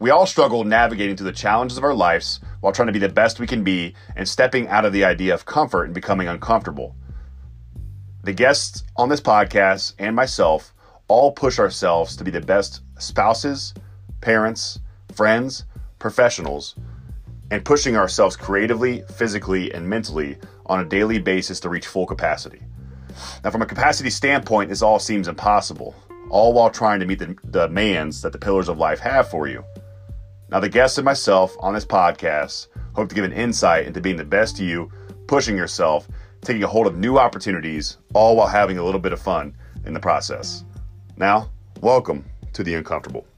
We all struggle navigating through the challenges of our lives while trying to be the best we can be and stepping out of the idea of comfort and becoming uncomfortable. The guests on this podcast and myself all push ourselves to be the best spouses, parents, friends, professionals, and pushing ourselves creatively, physically, and mentally on a daily basis to reach full capacity. Now, from a capacity standpoint, this all seems impossible, all while trying to meet the demands that the pillars of life have for you. Now, the guests and myself on this podcast hope to give an insight into being the best you, pushing yourself, taking a hold of new opportunities, all while having a little bit of fun in the process. Now, welcome to the uncomfortable.